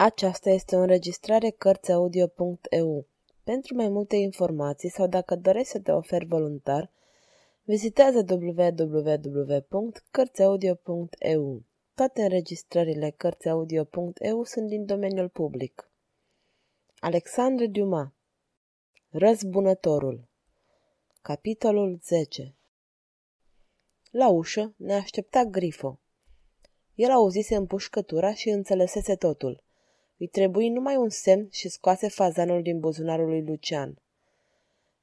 Aceasta este o înregistrare Cărțiaudio.eu. Pentru mai multe informații sau dacă dorești să te oferi voluntar, vizitează www.cărțiaudio.eu. Toate înregistrările Cărțiaudio.eu sunt din domeniul public. Alexandre Dumas Răzbunătorul Capitolul 10 La ușă ne aștepta Grifo. El auzise împușcătura și înțelesese totul – îi trebuie numai un semn și scoase fazanul din buzunarul lui Lucian.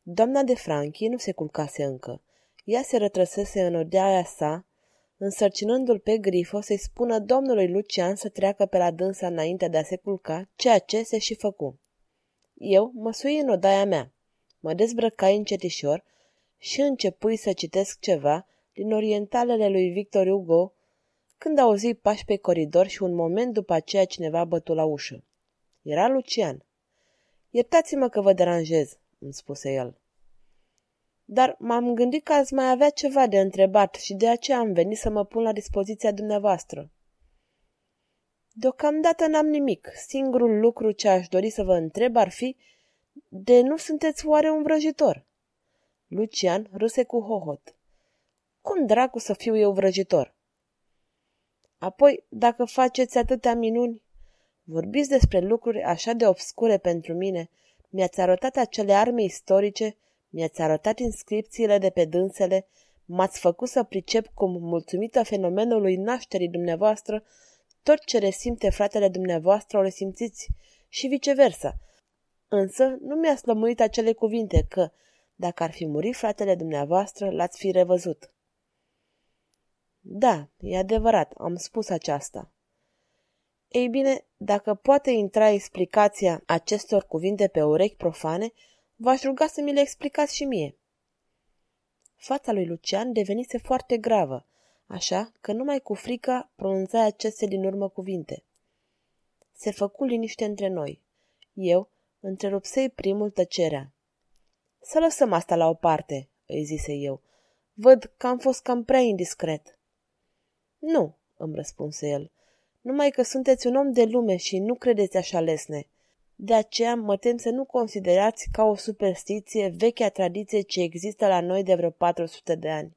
Doamna de Franchi nu se culcase încă. Ea se rătrăsese în odeaia sa, însărcinându-l pe Grifo să-i spună domnului Lucian să treacă pe la dânsa înainte de a se culca, ceea ce se și făcu. Eu mă sui în odaia mea, mă dezbrăcai încetișor și începui să citesc ceva din orientalele lui Victor Hugo când auzi pași pe coridor și un moment după aceea cineva bătu la ușă. Era Lucian. Iertați-mă că vă deranjez, îmi spuse el. Dar m-am gândit că ați mai avea ceva de întrebat și de aceea am venit să mă pun la dispoziția dumneavoastră. Deocamdată n-am nimic. Singurul lucru ce aș dori să vă întreb ar fi de nu sunteți oare un vrăjitor? Lucian râse cu hohot. Cum dracu să fiu eu vrăjitor? Apoi, dacă faceți atâtea minuni, vorbiți despre lucruri așa de obscure pentru mine, mi-ați arătat acele arme istorice, mi-ați arătat inscripțiile de pe dânsele, m-ați făcut să pricep cum, mulțumită fenomenului nașterii dumneavoastră, tot ce resimte fratele dumneavoastră o resimțiți și viceversa. Însă nu mi-ați lămurit acele cuvinte că, dacă ar fi murit fratele dumneavoastră, l-ați fi revăzut. Da, e adevărat, am spus aceasta. Ei bine, dacă poate intra explicația acestor cuvinte pe urechi profane, v-aș ruga să mi le explicați și mie. Fața lui Lucian devenise foarte gravă, așa că numai cu frică pronunța aceste din urmă cuvinte. Se făcu liniște între noi. Eu întrerupsei primul tăcerea. Să lăsăm asta la o parte, îi zise eu. Văd că am fost cam prea indiscret. Nu, îmi răspunse el, numai că sunteți un om de lume și nu credeți așa lesne. De aceea mă tem să nu considerați ca o superstiție vechea tradiție ce există la noi de vreo 400 de ani.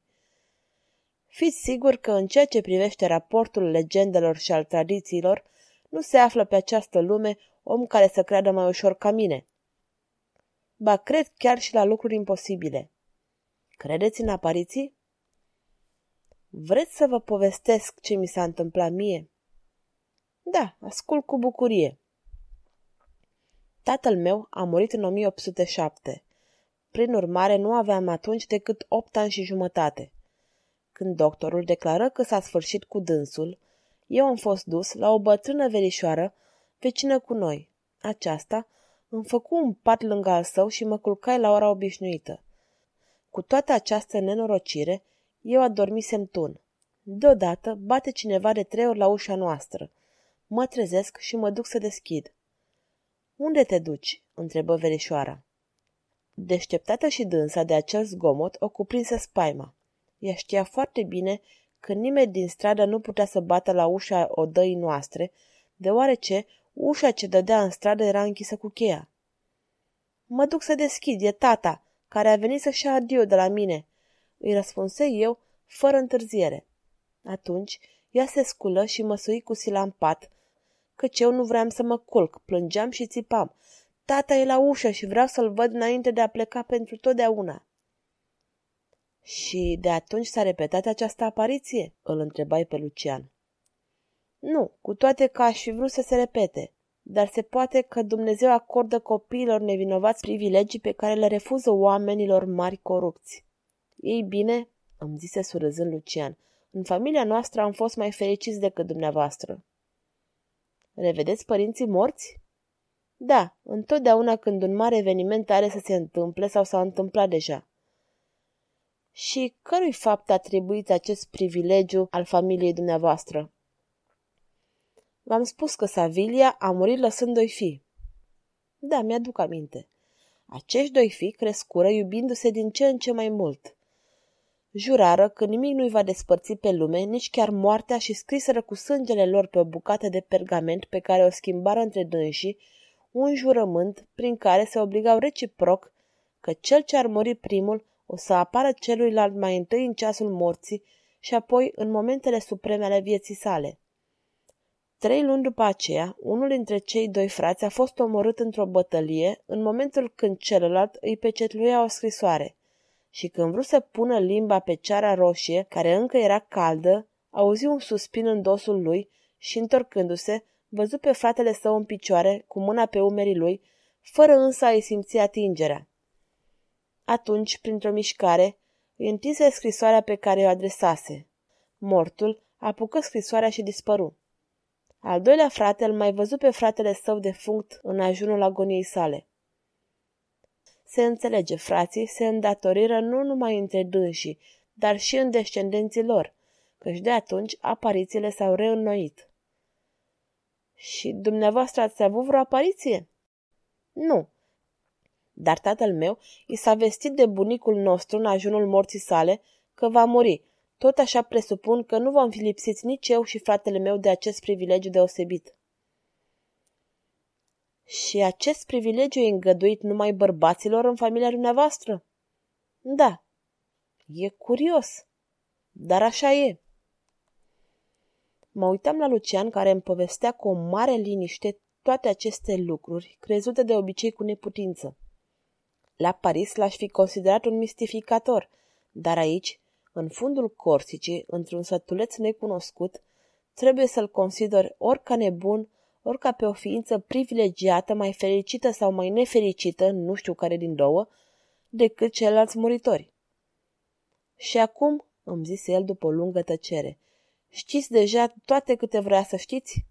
Fiți sigur că în ceea ce privește raportul legendelor și al tradițiilor, nu se află pe această lume om care să creadă mai ușor ca mine. Ba, cred chiar și la lucruri imposibile. Credeți în apariții? Vreți să vă povestesc ce mi s-a întâmplat mie? Da, ascult cu bucurie. Tatăl meu a murit în 1807. Prin urmare, nu aveam atunci decât opt ani și jumătate. Când doctorul declară că s-a sfârșit cu dânsul, eu am fost dus la o bătrână verișoară vecină cu noi. Aceasta îmi făcu un pat lângă al său și mă culcai la ora obișnuită. Cu toată această nenorocire, eu adormisem tun. Deodată bate cineva de trei ori la ușa noastră. Mă trezesc și mă duc să deschid. Unde te duci?" întrebă verișoara. Deșteptată și dânsa de acel zgomot o cuprinse spaima. Ea știa foarte bine că nimeni din stradă nu putea să bată la ușa odăii noastre, deoarece ușa ce dădea în stradă era închisă cu cheia. Mă duc să deschid, e tata, care a venit să-și adio de la mine, îi răspunse eu, fără întârziere. Atunci, ea se sculă și mă sui cu sila în pat, căci eu nu vreau să mă culc, plângeam și țipam. Tata e la ușă și vreau să-l văd înainte de a pleca pentru totdeauna. Și de atunci s-a repetat această apariție? îl întrebai pe Lucian. Nu, cu toate că aș fi vrut să se repete, dar se poate că Dumnezeu acordă copiilor nevinovați privilegii pe care le refuză oamenilor mari corupți. Ei bine, îmi zise surâzând Lucian, în familia noastră am fost mai fericiți decât dumneavoastră. Revedeți părinții morți? Da, întotdeauna când un mare eveniment are să se întâmple sau s-a întâmplat deja. Și cărui fapt atribuiți acest privilegiu al familiei dumneavoastră? V-am spus că Savilia a murit lăsând doi fii. Da, mi-aduc aminte. Acești doi fii crescură iubindu-se din ce în ce mai mult. Jurară că nimic nu-i va despărți pe lume, nici chiar moartea și scriseră cu sângele lor pe o bucată de pergament pe care o schimbară între dânsii, un jurământ prin care se obligau reciproc că cel ce ar muri primul o să apară celuilalt mai întâi în ceasul morții și apoi în momentele supreme ale vieții sale. Trei luni după aceea, unul dintre cei doi frați a fost omorât într-o bătălie în momentul când celălalt îi pecetluia o scrisoare și când vrut să pună limba pe ceara roșie, care încă era caldă, auzi un suspin în dosul lui și, întorcându-se, văzu pe fratele său în picioare, cu mâna pe umerii lui, fără însă a-i simți atingerea. Atunci, printr-o mișcare, îi întinse scrisoarea pe care o adresase. Mortul apucă scrisoarea și dispăru. Al doilea frate îl mai văzu pe fratele său defunct în ajunul agoniei sale. Se înțelege, frații se îndatoriră nu numai între dânsii, dar și în descendenții lor, căci de atunci aparițiile s-au reînnoit. Și dumneavoastră ați avut vreo apariție? Nu. Dar tatăl meu i s-a vestit de bunicul nostru în ajunul morții sale că va muri. Tot așa presupun că nu vom fi lipsiți nici eu și fratele meu de acest privilegiu deosebit. Și acest privilegiu e îngăduit numai bărbaților în familia dumneavoastră? Da. E curios. Dar așa e. Mă uitam la Lucian care îmi povestea cu o mare liniște toate aceste lucruri, crezute de obicei cu neputință. La Paris l-aș fi considerat un mistificator, dar aici, în fundul Corsicii, într-un sătuleț necunoscut, trebuie să-l consider ori ca nebun, ori ca pe o ființă privilegiată, mai fericită sau mai nefericită, nu știu care din două, decât ceilalți muritori. Și acum, îmi zise el după o lungă tăcere, știți deja toate câte vrea să știți?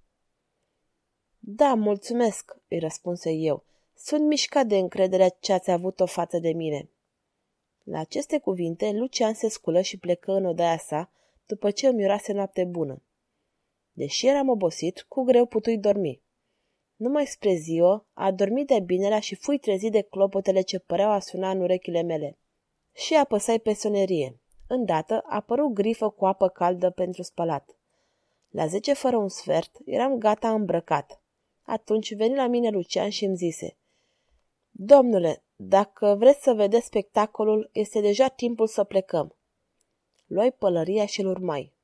Da, mulțumesc, îi răspunse eu. Sunt mișcat de încrederea ce ați avut-o față de mine. La aceste cuvinte, Lucian se sculă și plecă în odaia sa, după ce îmi urase noapte bună. Deși eram obosit, cu greu putui dormi. Numai spre ziua, a dormit de binelea și fui trezit de clopotele ce păreau a suna în urechile mele. Și apăsai pe sonerie. Îndată apăru grifă cu apă caldă pentru spălat. La zece fără un sfert, eram gata îmbrăcat. Atunci veni la mine Lucian și îmi zise Domnule, dacă vreți să vedeți spectacolul, este deja timpul să plecăm. Luai pălăria și-l urmai.